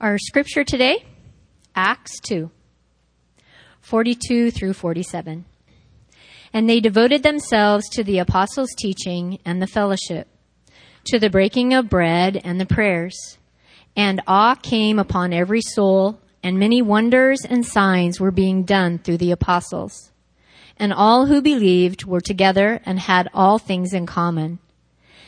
Our scripture today, Acts 2, 42 through 47. And they devoted themselves to the apostles' teaching and the fellowship, to the breaking of bread and the prayers. And awe came upon every soul, and many wonders and signs were being done through the apostles. And all who believed were together and had all things in common.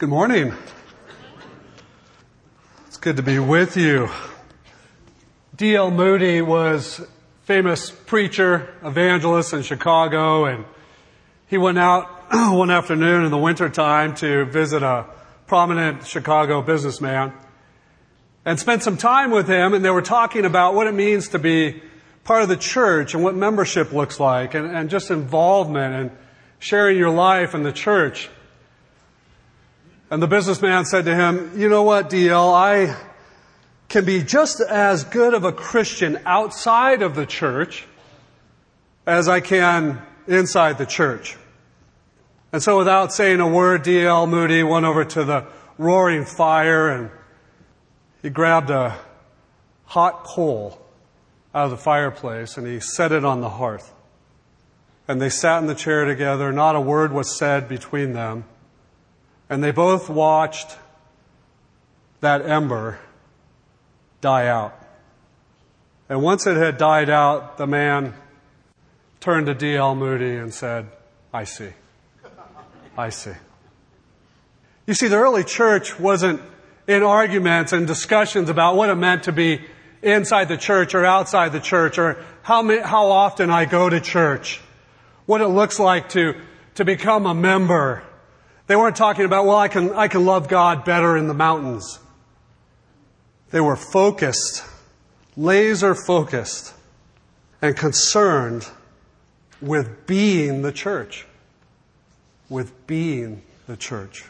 Good morning. It's good to be with you. D.L. Moody was famous preacher, evangelist in Chicago, and he went out one afternoon in the wintertime to visit a prominent Chicago businessman and spent some time with him, and they were talking about what it means to be part of the church and what membership looks like and, and just involvement and sharing your life in the church. And the businessman said to him, You know what, DL, I can be just as good of a Christian outside of the church as I can inside the church. And so without saying a word, D.L. Moody went over to the roaring fire and he grabbed a hot coal out of the fireplace and he set it on the hearth. And they sat in the chair together. Not a word was said between them. And they both watched that ember die out. And once it had died out, the man turned to D.L. Moody and said, I see. I see. You see, the early church wasn't in arguments and discussions about what it meant to be inside the church or outside the church or how, how often I go to church, what it looks like to, to become a member. They weren't talking about, well, I can, I can love God better in the mountains. They were focused, laser focused, and concerned with being the church. With being the church.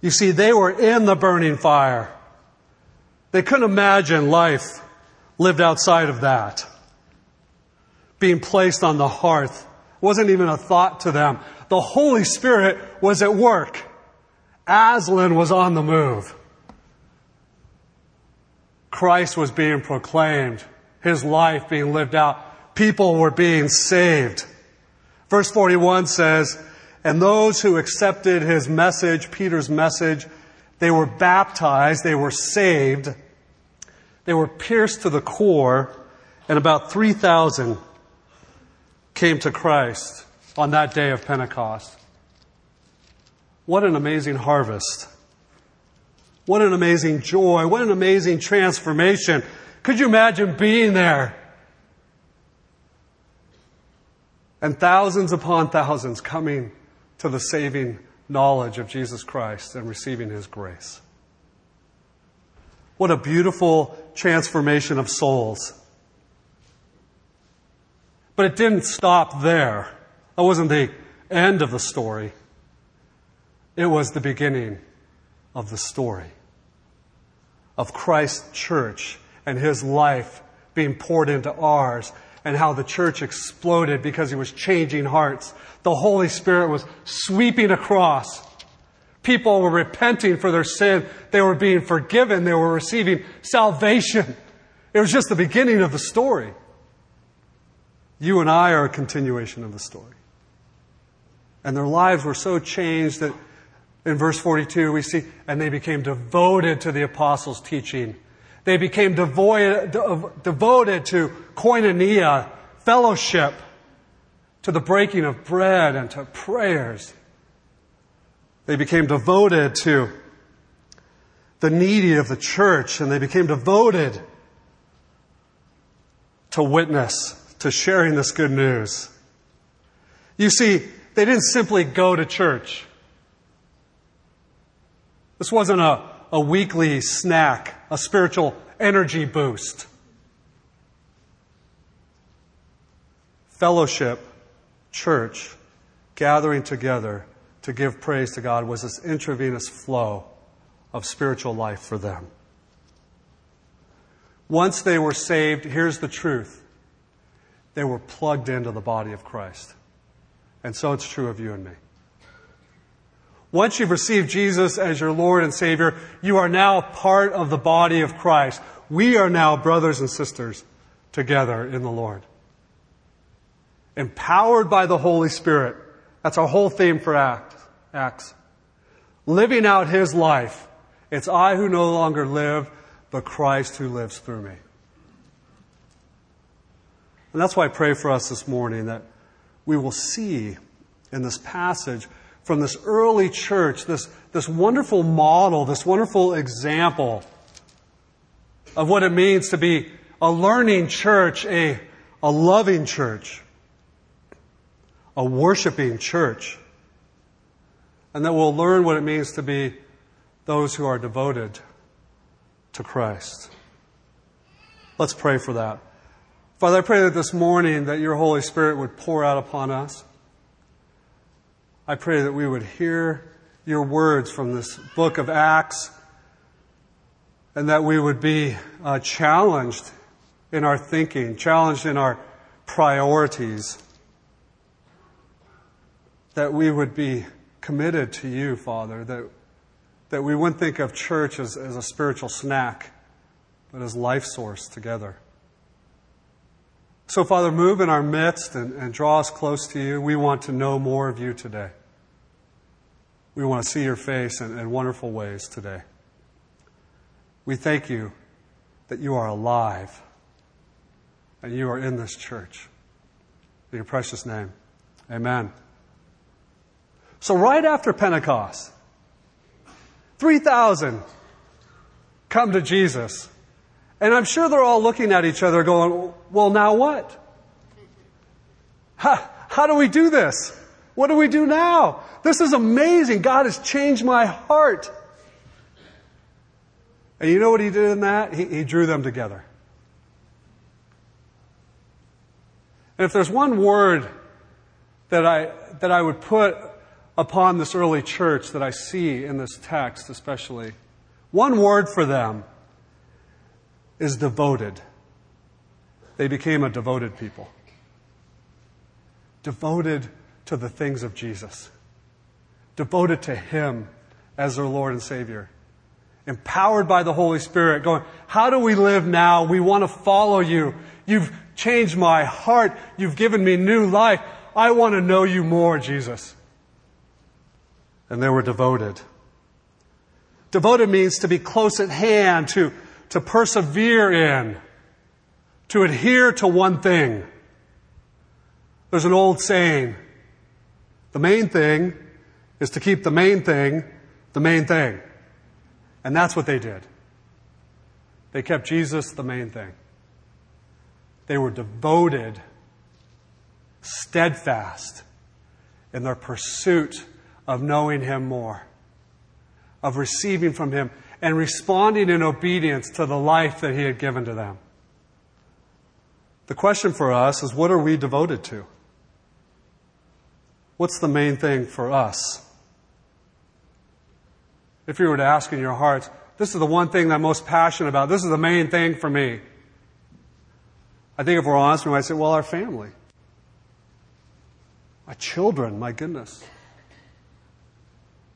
You see, they were in the burning fire. They couldn't imagine life lived outside of that. Being placed on the hearth wasn't even a thought to them. The Holy Spirit was at work. Aslan was on the move. Christ was being proclaimed, his life being lived out. People were being saved. Verse 41 says, and those who accepted his message, Peter's message, they were baptized, they were saved, they were pierced to the core, and about 3,000 came to Christ on that day of Pentecost. What an amazing harvest. What an amazing joy. What an amazing transformation. Could you imagine being there? And thousands upon thousands coming to the saving knowledge of Jesus Christ and receiving His grace. What a beautiful transformation of souls. But it didn't stop there. That wasn't the end of the story. It was the beginning of the story of Christ's church and his life being poured into ours and how the church exploded because he was changing hearts. The Holy Spirit was sweeping across. People were repenting for their sin. They were being forgiven. They were receiving salvation. It was just the beginning of the story. You and I are a continuation of the story. And their lives were so changed that in verse 42, we see, and they became devoted to the apostles' teaching. They became devoted, devoted to koinonia, fellowship, to the breaking of bread and to prayers. They became devoted to the needy of the church and they became devoted to witness, to sharing this good news. You see, they didn't simply go to church. This wasn't a, a weekly snack, a spiritual energy boost. Fellowship, church, gathering together to give praise to God was this intravenous flow of spiritual life for them. Once they were saved, here's the truth they were plugged into the body of Christ. And so it's true of you and me. Once you've received Jesus as your Lord and Savior, you are now part of the body of Christ. We are now brothers and sisters together in the Lord. Empowered by the Holy Spirit. That's our whole theme for Acts. Living out His life. It's I who no longer live, but Christ who lives through me. And that's why I pray for us this morning that we will see in this passage from this early church, this, this wonderful model, this wonderful example of what it means to be a learning church, a, a loving church, a worshiping church, and that we'll learn what it means to be those who are devoted to Christ. Let's pray for that. Father, I pray that this morning that your Holy Spirit would pour out upon us. I pray that we would hear your words from this book of Acts and that we would be uh, challenged in our thinking, challenged in our priorities, that we would be committed to you, Father, that that we wouldn't think of church as, as a spiritual snack, but as life source together. So, Father, move in our midst and, and draw us close to you. We want to know more of you today. We want to see your face in, in wonderful ways today. We thank you that you are alive and you are in this church. In your precious name. Amen. So, right after Pentecost, 3,000 come to Jesus. And I'm sure they're all looking at each other going, well, now what? How, how do we do this? What do we do now? This is amazing. God has changed my heart. And you know what he did in that? He, he drew them together. And if there's one word that I, that I would put upon this early church that I see in this text, especially. One word for them is devoted. They became a devoted people. Devoted to the things of Jesus. Devoted to Him as their Lord and Savior. Empowered by the Holy Spirit, going, How do we live now? We want to follow you. You've changed my heart. You've given me new life. I want to know you more, Jesus and they were devoted. Devoted means to be close at hand, to, to persevere in, to adhere to one thing. There's an old saying the main thing is to keep the main thing the main thing. And that's what they did. They kept Jesus the main thing. They were devoted, steadfast in their pursuit of knowing Him more, of receiving from Him, and responding in obedience to the life that He had given to them. The question for us is what are we devoted to? What's the main thing for us? If you were to ask in your hearts, this is the one thing I'm most passionate about, this is the main thing for me. I think if we're honest, we might say, well, our family. My children, my goodness.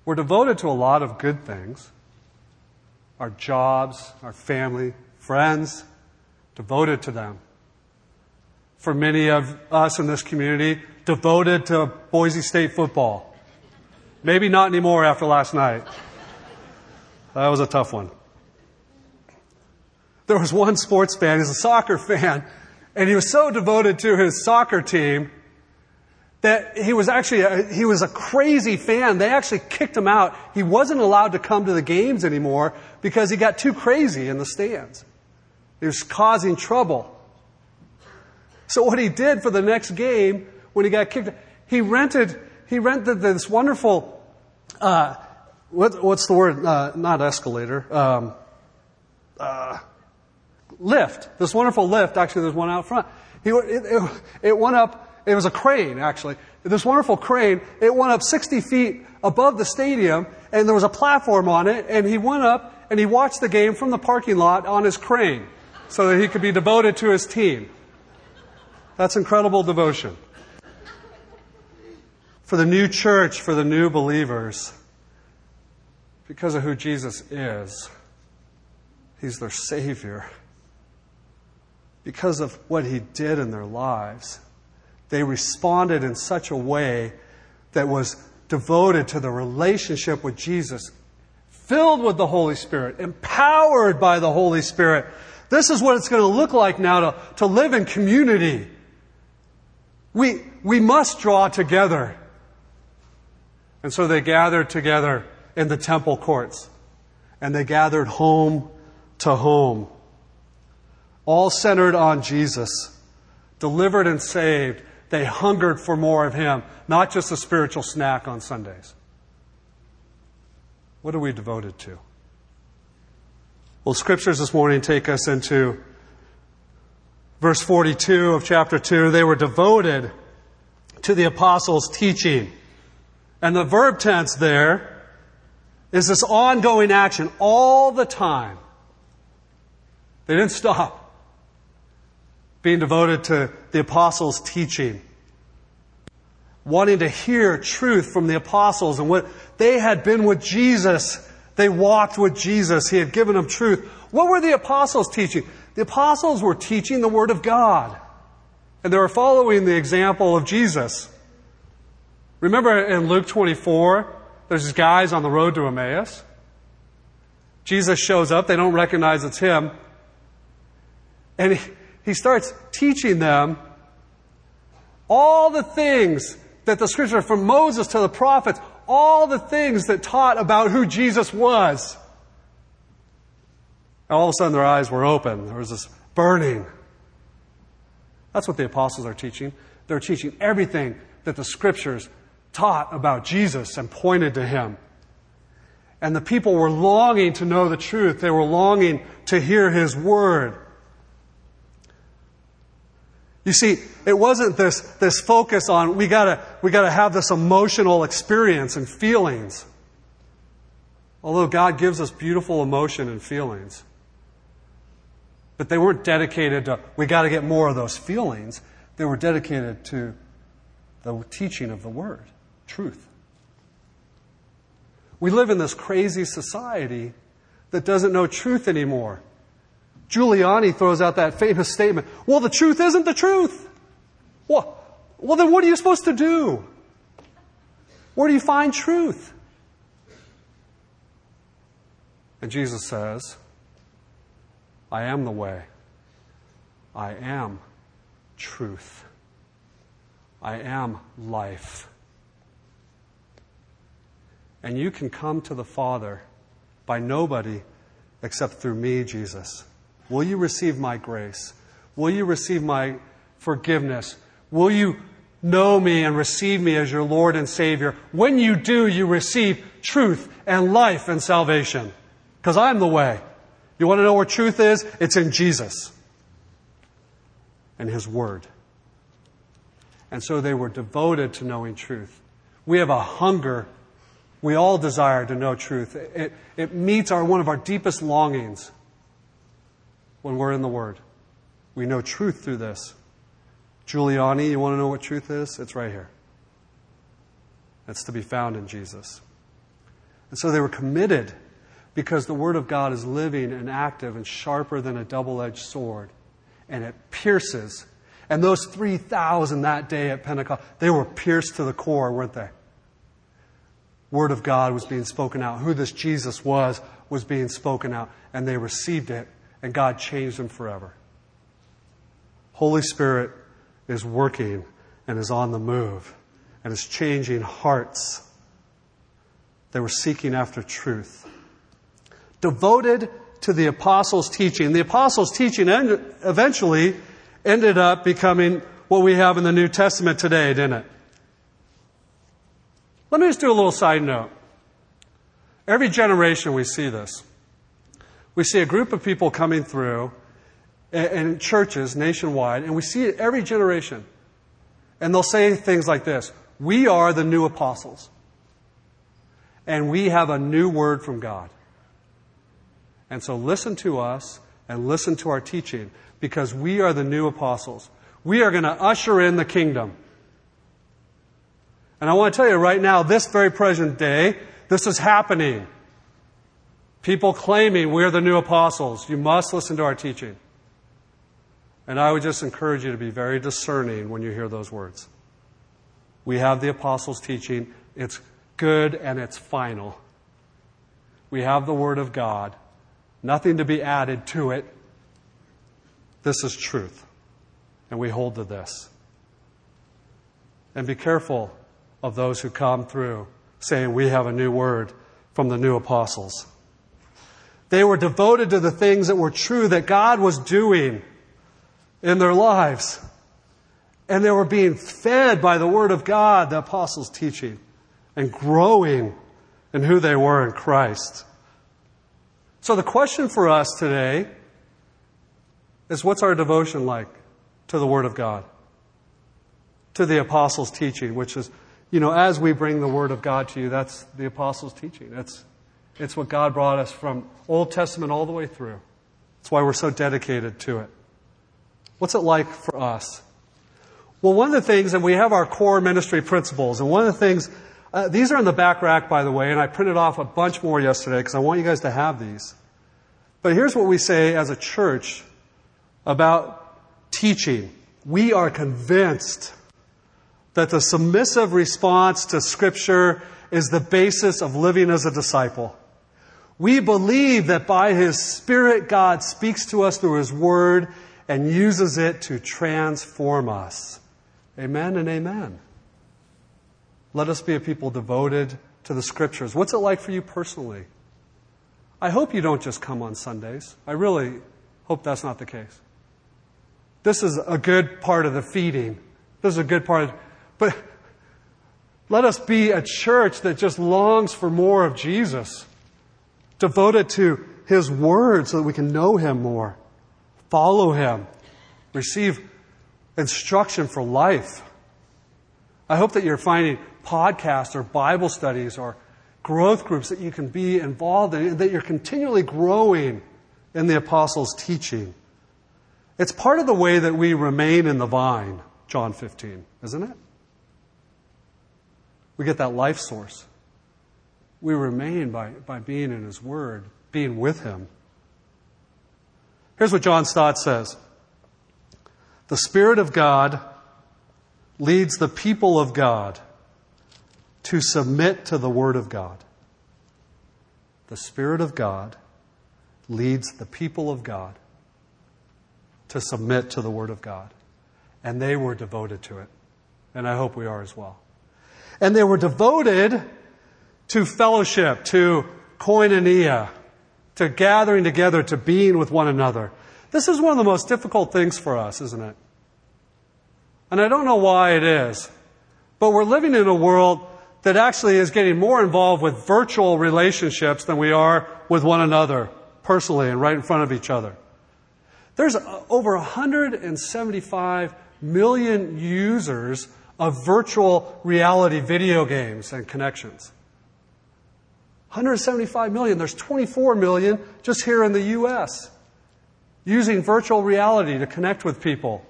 We're devoted to a lot of good things our jobs, our family, friends, devoted to them. For many of us in this community, devoted to Boise State football. Maybe not anymore after last night. That was a tough one. There was one sports fan, he's a soccer fan, and he was so devoted to his soccer team that he was actually a, he was a crazy fan. They actually kicked him out. He wasn't allowed to come to the games anymore because he got too crazy in the stands. He was causing trouble. So what he did for the next game when he got kicked, he rented he rented this wonderful uh, what, what's the word? Uh, not escalator. Um, uh, lift. This wonderful lift. Actually, there's one out front. He, it, it, it went up. It was a crane, actually. This wonderful crane. It went up 60 feet above the stadium, and there was a platform on it. And he went up and he watched the game from the parking lot on his crane, so that he could be devoted to his team. That's incredible devotion. For the new church, for the new believers, because of who Jesus is. He's their Savior. Because of what He did in their lives, they responded in such a way that was devoted to the relationship with Jesus, filled with the Holy Spirit, empowered by the Holy Spirit. This is what it's going to look like now to, to live in community. We, we must draw together. And so they gathered together in the temple courts. And they gathered home to home. All centered on Jesus. Delivered and saved. They hungered for more of Him, not just a spiritual snack on Sundays. What are we devoted to? Well, scriptures this morning take us into verse 42 of chapter 2. They were devoted to the apostles' teaching. And the verb tense there is this ongoing action all the time. They didn't stop being devoted to the apostles' teaching, wanting to hear truth from the apostles and what they had been with Jesus. They walked with Jesus. He had given them truth. What were the apostles teaching? The apostles were teaching the Word of God. And they were following the example of Jesus. Remember in Luke 24, there's these guys on the road to Emmaus. Jesus shows up. They don't recognize it's him. And he, he starts teaching them all the things that the scripture from Moses to the prophets, all the things that taught about who Jesus was. And all of a sudden their eyes were open. There was this burning. That's what the apostles are teaching. They're teaching everything that the scriptures taught about Jesus and pointed to him. And the people were longing to know the truth. They were longing to hear his word. You see, it wasn't this, this focus on we gotta, we gotta have this emotional experience and feelings. Although God gives us beautiful emotion and feelings. But they weren't dedicated to, we gotta get more of those feelings. They were dedicated to the teaching of the Word truth. We live in this crazy society that doesn't know truth anymore. Giuliani throws out that famous statement well, the truth isn't the truth. Well, well, then what are you supposed to do? Where do you find truth? And Jesus says, I am the way. I am truth. I am life. And you can come to the Father by nobody except through me, Jesus. Will you receive my grace? Will you receive my forgiveness? Will you know me and receive me as your Lord and Savior? When you do, you receive truth and life and salvation. Because I'm the way. You want to know where truth is? It's in Jesus and His Word. And so they were devoted to knowing truth. We have a hunger we all desire to know truth. It, it meets our, one of our deepest longings when we're in the Word. We know truth through this. Giuliani, you want to know what truth is? It's right here. It's to be found in Jesus. And so they were committed because the Word of God is living and active and sharper than a double edged sword. And it pierces. And those 3,000 that day at Pentecost, they were pierced to the core, weren't they? word of God was being spoken out. Who this Jesus was was being spoken out. And they received it, and God changed them forever. Holy Spirit is working and is on the move and is changing hearts. They were seeking after truth. Devoted to the apostles' teaching. The apostles' teaching eventually ended up becoming what we have in the New Testament today, didn't it? Let me just do a little side note. Every generation we see this. We see a group of people coming through in churches nationwide, and we see it every generation. And they'll say things like this We are the new apostles, and we have a new word from God. And so listen to us and listen to our teaching because we are the new apostles. We are going to usher in the kingdom. And I want to tell you right now, this very present day, this is happening. People claiming we're the new apostles. You must listen to our teaching. And I would just encourage you to be very discerning when you hear those words. We have the apostles' teaching. It's good and it's final. We have the Word of God. Nothing to be added to it. This is truth. And we hold to this. And be careful of those who come through saying, We have a new word from the new apostles. They were devoted to the things that were true that God was doing in their lives. And they were being fed by the Word of God, the apostles' teaching, and growing in who they were in Christ. So the question for us today is what's our devotion like to the Word of God? To the apostles' teaching, which is you know, as we bring the Word of God to you, that's the Apostles' teaching. It's, it's what God brought us from Old Testament all the way through. That's why we're so dedicated to it. What's it like for us? Well, one of the things, and we have our core ministry principles, and one of the things, uh, these are in the back rack, by the way, and I printed off a bunch more yesterday because I want you guys to have these. But here's what we say as a church about teaching. We are convinced that the submissive response to Scripture is the basis of living as a disciple. We believe that by His Spirit, God speaks to us through His Word and uses it to transform us. Amen and amen. Let us be a people devoted to the Scriptures. What's it like for you personally? I hope you don't just come on Sundays. I really hope that's not the case. This is a good part of the feeding. This is a good part of but let us be a church that just longs for more of Jesus, devoted to His Word so that we can know Him more, follow Him, receive instruction for life. I hope that you're finding podcasts or Bible studies or growth groups that you can be involved in, and that you're continually growing in the apostles' teaching. It's part of the way that we remain in the vine, John 15, isn't it? We get that life source. We remain by, by being in His Word, being with Him. Here's what John Stott says The Spirit of God leads the people of God to submit to the Word of God. The Spirit of God leads the people of God to submit to the Word of God. And they were devoted to it. And I hope we are as well. And they were devoted to fellowship, to koinonia, to gathering together, to being with one another. This is one of the most difficult things for us, isn't it? And I don't know why it is, but we're living in a world that actually is getting more involved with virtual relationships than we are with one another, personally and right in front of each other. There's over 175 million users of virtual reality video games and connections. 175 million. There's 24 million just here in the U.S. using virtual reality to connect with people.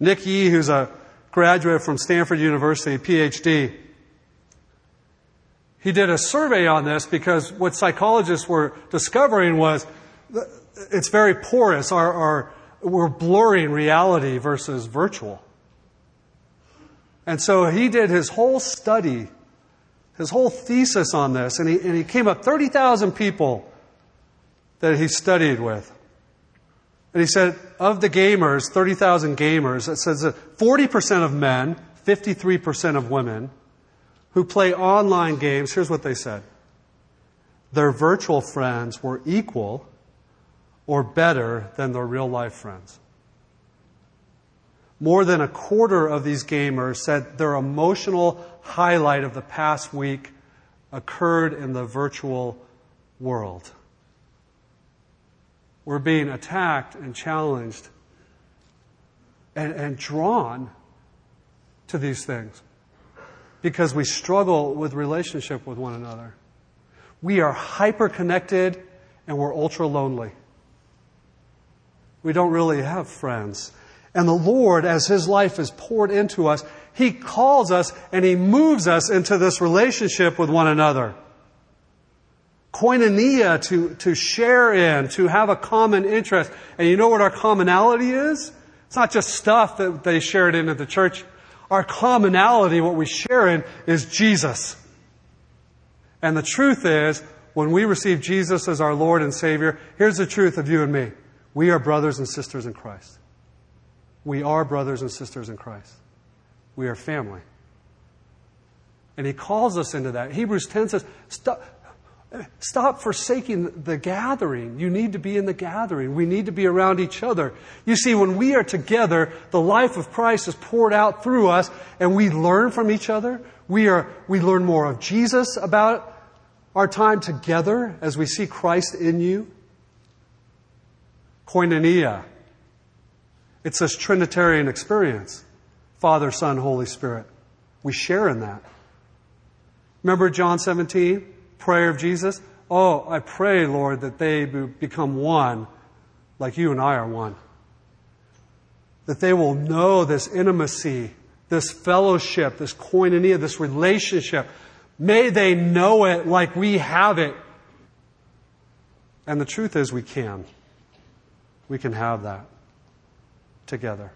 Nick Yee, who's a graduate from Stanford University, PhD, he did a survey on this because what psychologists were discovering was it's very porous. Our, our we're blurring reality versus virtual. And so he did his whole study, his whole thesis on this, and he, and he came up 30,000 people that he studied with. And he said, of the gamers, 30,000 gamers, it says that 40% of men, 53% of women who play online games, here's what they said. Their virtual friends were equal or better than their real life friends. More than a quarter of these gamers said their emotional highlight of the past week occurred in the virtual world. We're being attacked and challenged and, and drawn to these things because we struggle with relationship with one another. We are hyper connected and we're ultra lonely. We don't really have friends. And the Lord, as His life is poured into us, He calls us and He moves us into this relationship with one another. Koinonia to, to share in, to have a common interest. And you know what our commonality is? It's not just stuff that they shared in at the church. Our commonality, what we share in, is Jesus. And the truth is, when we receive Jesus as our Lord and Savior, here's the truth of you and me. We are brothers and sisters in Christ. We are brothers and sisters in Christ. We are family. And He calls us into that. Hebrews 10 says, stop, stop forsaking the gathering. You need to be in the gathering. We need to be around each other. You see, when we are together, the life of Christ is poured out through us and we learn from each other. We are, we learn more of Jesus about our time together as we see Christ in you. Koinonia. It's this Trinitarian experience. Father, Son, Holy Spirit. We share in that. Remember John 17, prayer of Jesus? Oh, I pray, Lord, that they become one like you and I are one. That they will know this intimacy, this fellowship, this koinonia, this relationship. May they know it like we have it. And the truth is, we can. We can have that together.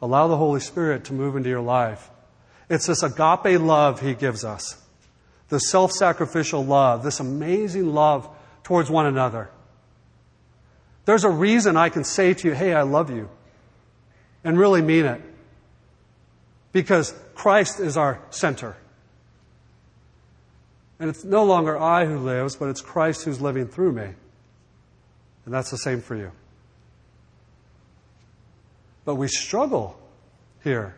Allow the Holy Spirit to move into your life. It's this agape love He gives us, the self sacrificial love, this amazing love towards one another. There's a reason I can say to you, hey, I love you, and really mean it. Because Christ is our center. And it's no longer I who lives, but it's Christ who's living through me. And that's the same for you. But we struggle here.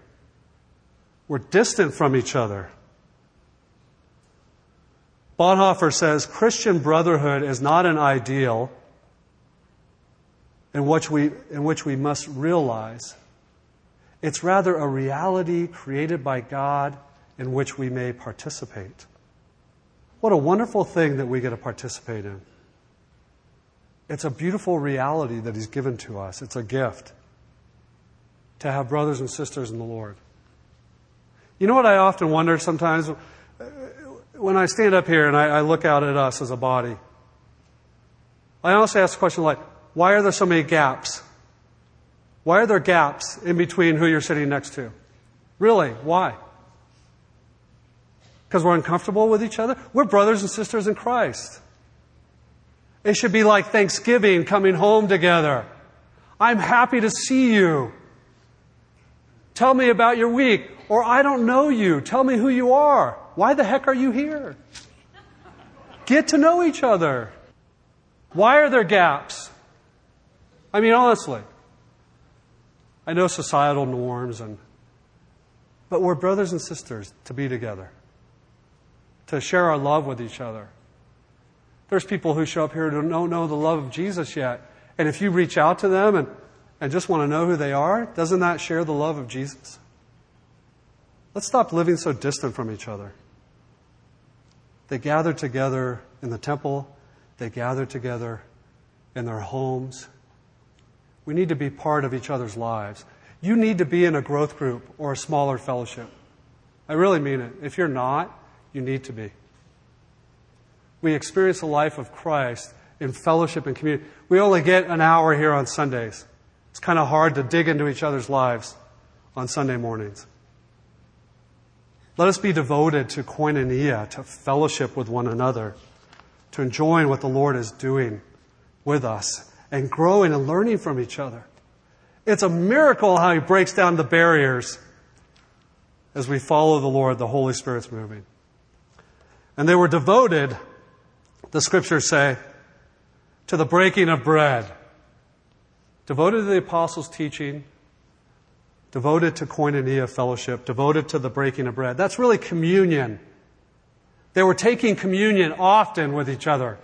We're distant from each other. Bonhoeffer says Christian brotherhood is not an ideal in which we, in which we must realize. It's rather a reality created by God in which we may participate. What a wonderful thing that we get to participate in. It's a beautiful reality that He's given to us. It's a gift to have brothers and sisters in the Lord. You know what I often wonder sometimes? When I stand up here and I, I look out at us as a body, I also ask the question like, why are there so many gaps? Why are there gaps in between who you're sitting next to? Really, why? Because we're uncomfortable with each other? We're brothers and sisters in Christ. It should be like Thanksgiving coming home together. I'm happy to see you. Tell me about your week. Or I don't know you. Tell me who you are. Why the heck are you here? Get to know each other. Why are there gaps? I mean, honestly. I know societal norms and but we're brothers and sisters to be together. To share our love with each other. There's people who show up here who don't know the love of Jesus yet. And if you reach out to them and and just want to know who they are, doesn't that share the love of Jesus? Let's stop living so distant from each other. They gather together in the temple, they gather together in their homes. We need to be part of each other's lives. You need to be in a growth group or a smaller fellowship. I really mean it. If you're not, you need to be. We experience the life of Christ in fellowship and community. We only get an hour here on Sundays. It's kind of hard to dig into each other's lives on Sunday mornings. Let us be devoted to koinonia, to fellowship with one another, to enjoying what the Lord is doing with us, and growing and learning from each other. It's a miracle how He breaks down the barriers as we follow the Lord, the Holy Spirit's moving. And they were devoted, the scriptures say, to the breaking of bread devoted to the apostles' teaching, devoted to koinonia fellowship, devoted to the breaking of bread. That's really communion. They were taking communion often with each other.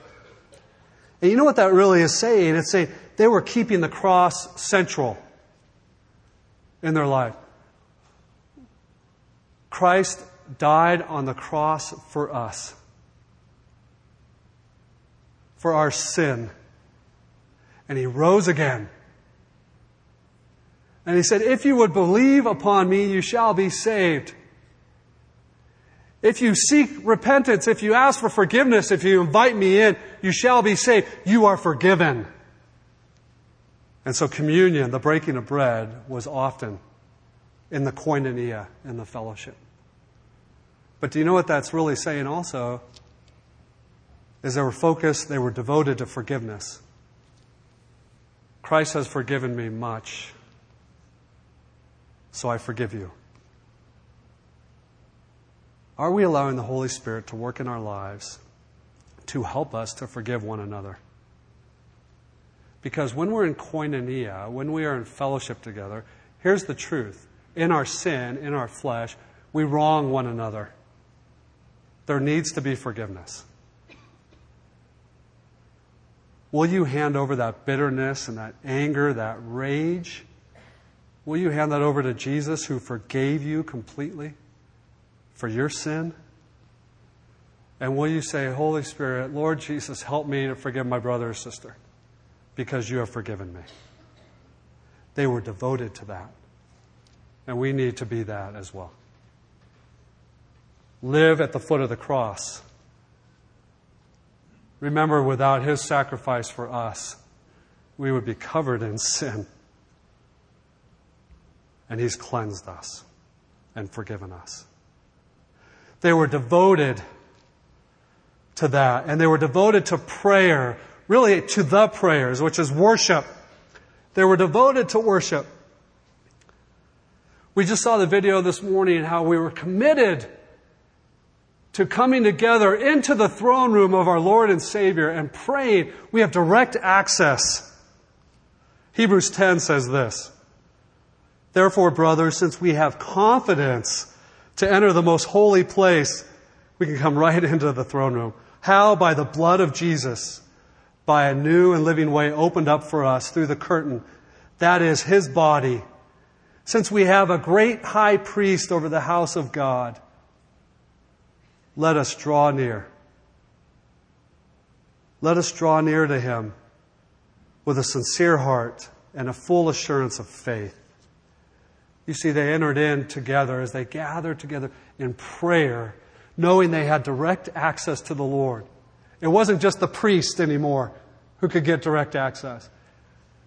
And you know what that really is saying? It's saying they were keeping the cross central in their life. Christ died on the cross for us, for our sin. And he rose again. And he said, If you would believe upon me, you shall be saved. If you seek repentance, if you ask for forgiveness, if you invite me in, you shall be saved. You are forgiven. And so communion, the breaking of bread, was often in the koinonia, in the fellowship. But do you know what that's really saying also? Is they were focused, they were devoted to forgiveness. Christ has forgiven me much, so I forgive you. Are we allowing the Holy Spirit to work in our lives to help us to forgive one another? Because when we're in koinonia, when we are in fellowship together, here's the truth. In our sin, in our flesh, we wrong one another. There needs to be forgiveness. Will you hand over that bitterness and that anger, that rage? Will you hand that over to Jesus who forgave you completely? for your sin? And will you say, Holy Spirit, Lord Jesus, help me to forgive my brother or sister because you have forgiven me? They were devoted to that. And we need to be that as well. Live at the foot of the cross. Remember, without his sacrifice for us, we would be covered in sin. And he's cleansed us and forgiven us. They were devoted to that. And they were devoted to prayer, really to the prayers, which is worship. They were devoted to worship. We just saw the video this morning how we were committed to coming together into the throne room of our Lord and Savior and praying. We have direct access. Hebrews 10 says this. Therefore, brothers, since we have confidence to enter the most holy place, we can come right into the throne room. How? By the blood of Jesus, by a new and living way opened up for us through the curtain. That is His body. Since we have a great high priest over the house of God, let us draw near. Let us draw near to Him with a sincere heart and a full assurance of faith you see, they entered in together as they gathered together in prayer, knowing they had direct access to the Lord. It wasn't just the priest anymore who could get direct access.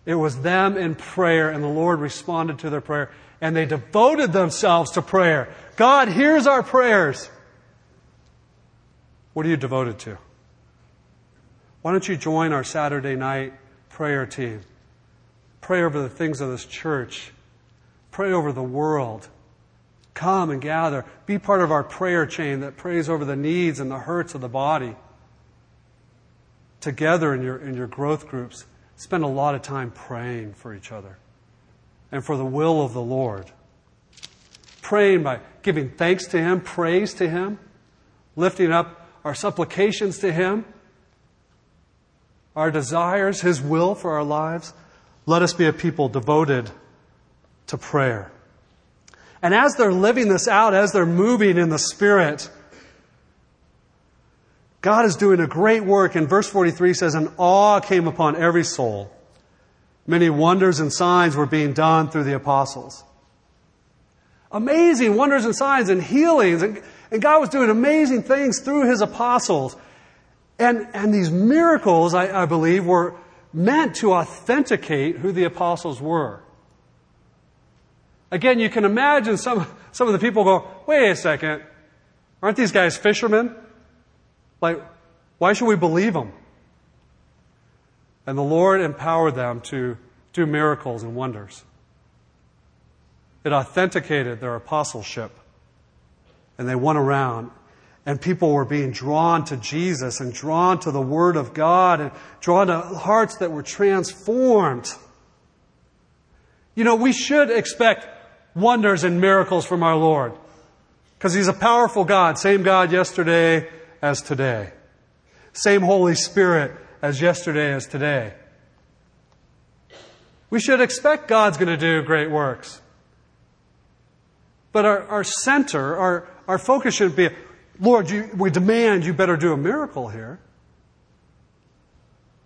It was them in prayer, and the Lord responded to their prayer, and they devoted themselves to prayer. God hears our prayers. What are you devoted to? Why don't you join our Saturday night prayer team? Pray over the things of this church Pray over the world. Come and gather. Be part of our prayer chain that prays over the needs and the hurts of the body. Together in your, in your growth groups, spend a lot of time praying for each other and for the will of the Lord. Praying by giving thanks to Him, praise to Him, lifting up our supplications to Him, our desires, His will for our lives. Let us be a people devoted to prayer. And as they're living this out, as they're moving in the Spirit, God is doing a great work. And verse 43 says, An awe came upon every soul. Many wonders and signs were being done through the apostles. Amazing wonders and signs and healings. And, and God was doing amazing things through his apostles. And, and these miracles, I, I believe, were meant to authenticate who the apostles were. Again, you can imagine some, some of the people go, wait a second, aren't these guys fishermen? Like, why should we believe them? And the Lord empowered them to do miracles and wonders. It authenticated their apostleship. And they went around, and people were being drawn to Jesus and drawn to the Word of God and drawn to hearts that were transformed. You know, we should expect wonders and miracles from our Lord. Because He's a powerful God, same God yesterday as today. Same Holy Spirit as yesterday as today. We should expect God's going to do great works. But our, our center, our, our focus should be, Lord, you, we demand you better do a miracle here.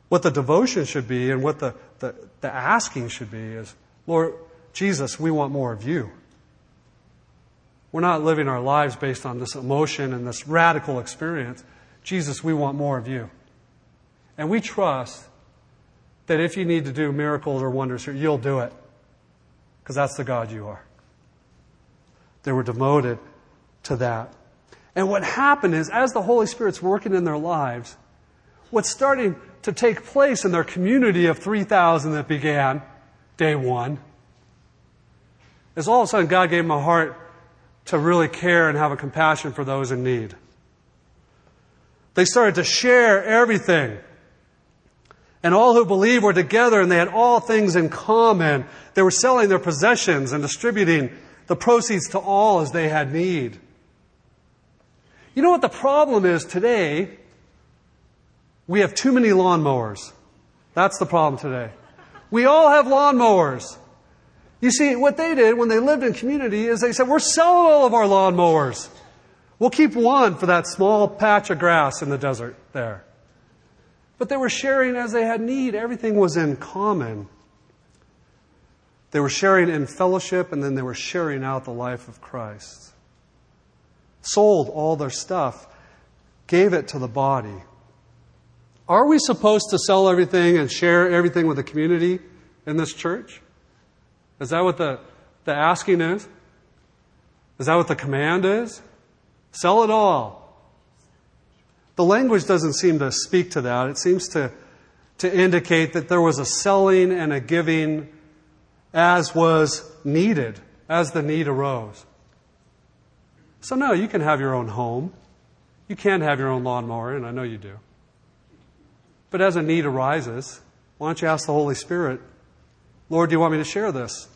What the devotion should be and what the, the, the asking should be is, Lord, Jesus, we want more of you. We're not living our lives based on this emotion and this radical experience. Jesus, we want more of you. And we trust that if you need to do miracles or wonders here, you'll do it. Because that's the God you are. They were devoted to that. And what happened is, as the Holy Spirit's working in their lives, what's starting to take place in their community of 3,000 that began day one is all of a sudden God gave them a heart to really care and have a compassion for those in need. They started to share everything. And all who believed were together and they had all things in common. They were selling their possessions and distributing the proceeds to all as they had need. You know what the problem is today? We have too many lawnmowers. That's the problem today. We all have lawnmowers. You see, what they did when they lived in community is they said, we're selling all of our lawnmowers. We'll keep one for that small patch of grass in the desert there. But they were sharing as they had need. Everything was in common. They were sharing in fellowship and then they were sharing out the life of Christ. Sold all their stuff, gave it to the body. Are we supposed to sell everything and share everything with the community in this church? Is that what the, the asking is? Is that what the command is? Sell it all. The language doesn't seem to speak to that. It seems to, to indicate that there was a selling and a giving as was needed, as the need arose. So, no, you can have your own home. You can have your own lawnmower, and I know you do. But as a need arises, why don't you ask the Holy Spirit, Lord, do you want me to share this?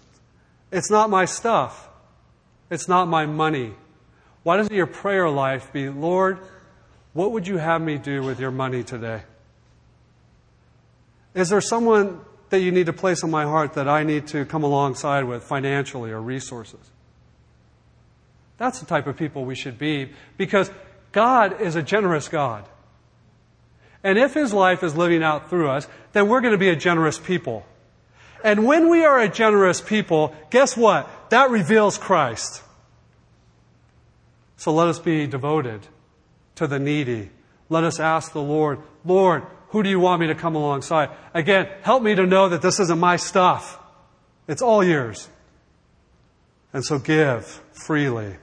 It's not my stuff. It's not my money. Why doesn't your prayer life be, Lord, what would you have me do with your money today? Is there someone that you need to place on my heart that I need to come alongside with financially or resources? That's the type of people we should be because God is a generous God. And if His life is living out through us, then we're going to be a generous people. And when we are a generous people, guess what? That reveals Christ. So let us be devoted to the needy. Let us ask the Lord, Lord, who do you want me to come alongside? Again, help me to know that this isn't my stuff. It's all yours. And so give freely.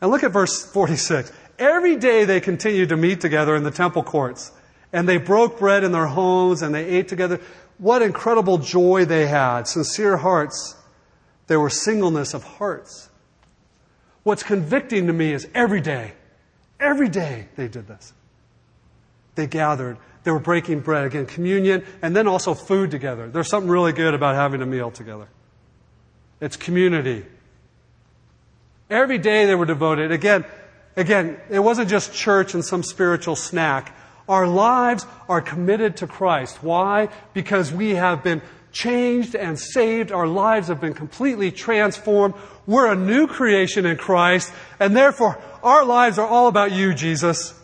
And look at verse 46. Every day they continued to meet together in the temple courts, and they broke bread in their homes, and they ate together. What incredible joy they had, sincere hearts. There were singleness of hearts. What's convicting to me is every day, every day they did this. They gathered, they were breaking bread, again, communion, and then also food together. There's something really good about having a meal together. It's community. Every day they were devoted. Again, again, it wasn't just church and some spiritual snack. Our lives are committed to Christ. Why? Because we have been changed and saved. Our lives have been completely transformed. We're a new creation in Christ, and therefore our lives are all about you, Jesus.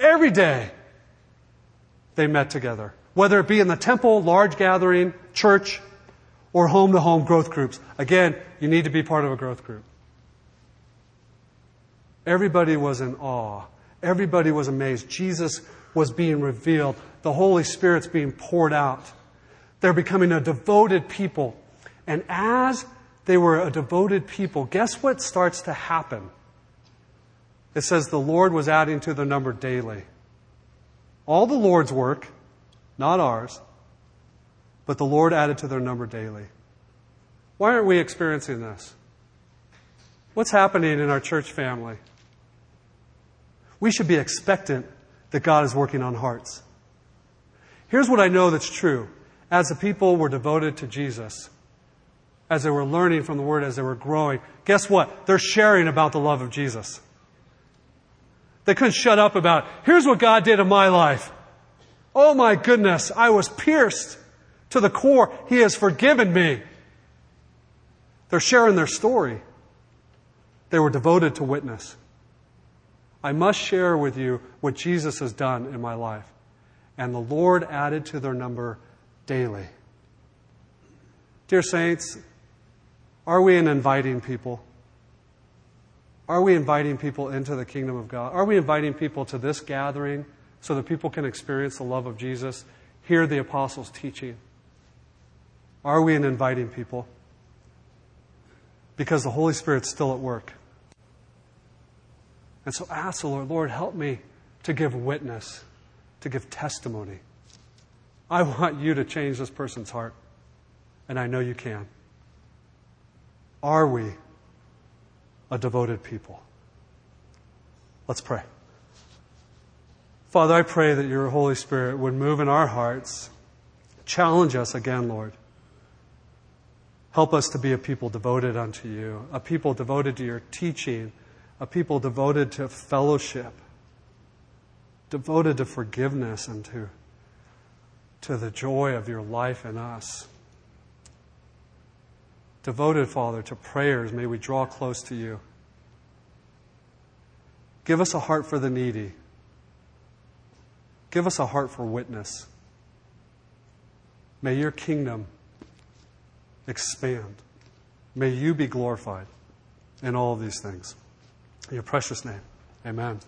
Every day they met together, whether it be in the temple, large gathering, church, or home to home growth groups. Again, you need to be part of a growth group. Everybody was in awe. Everybody was amazed. Jesus was being revealed. The Holy Spirit's being poured out. They're becoming a devoted people. And as they were a devoted people, guess what starts to happen? It says the Lord was adding to their number daily. All the Lord's work, not ours, but the Lord added to their number daily. Why aren't we experiencing this? What's happening in our church family? We should be expectant that God is working on hearts. Here's what I know that's true. As the people were devoted to Jesus, as they were learning from the Word, as they were growing, guess what? They're sharing about the love of Jesus. They couldn't shut up about, here's what God did in my life. Oh my goodness, I was pierced to the core. He has forgiven me. They're sharing their story. They were devoted to witness. I must share with you what Jesus has done in my life. And the Lord added to their number daily. Dear Saints, are we an inviting people? Are we inviting people into the kingdom of God? Are we inviting people to this gathering so that people can experience the love of Jesus, hear the apostles' teaching? Are we an inviting people? Because the Holy Spirit's still at work. And so ask the Lord, Lord, help me to give witness, to give testimony. I want you to change this person's heart, and I know you can. Are we a devoted people? Let's pray. Father, I pray that your Holy Spirit would move in our hearts, challenge us again, Lord. Help us to be a people devoted unto you, a people devoted to your teaching, a people devoted to fellowship, devoted to forgiveness and to, to the joy of your life in us. Devoted, Father, to prayers, may we draw close to you. Give us a heart for the needy. Give us a heart for witness. May your kingdom expand. May you be glorified in all of these things. Your precious name, amen.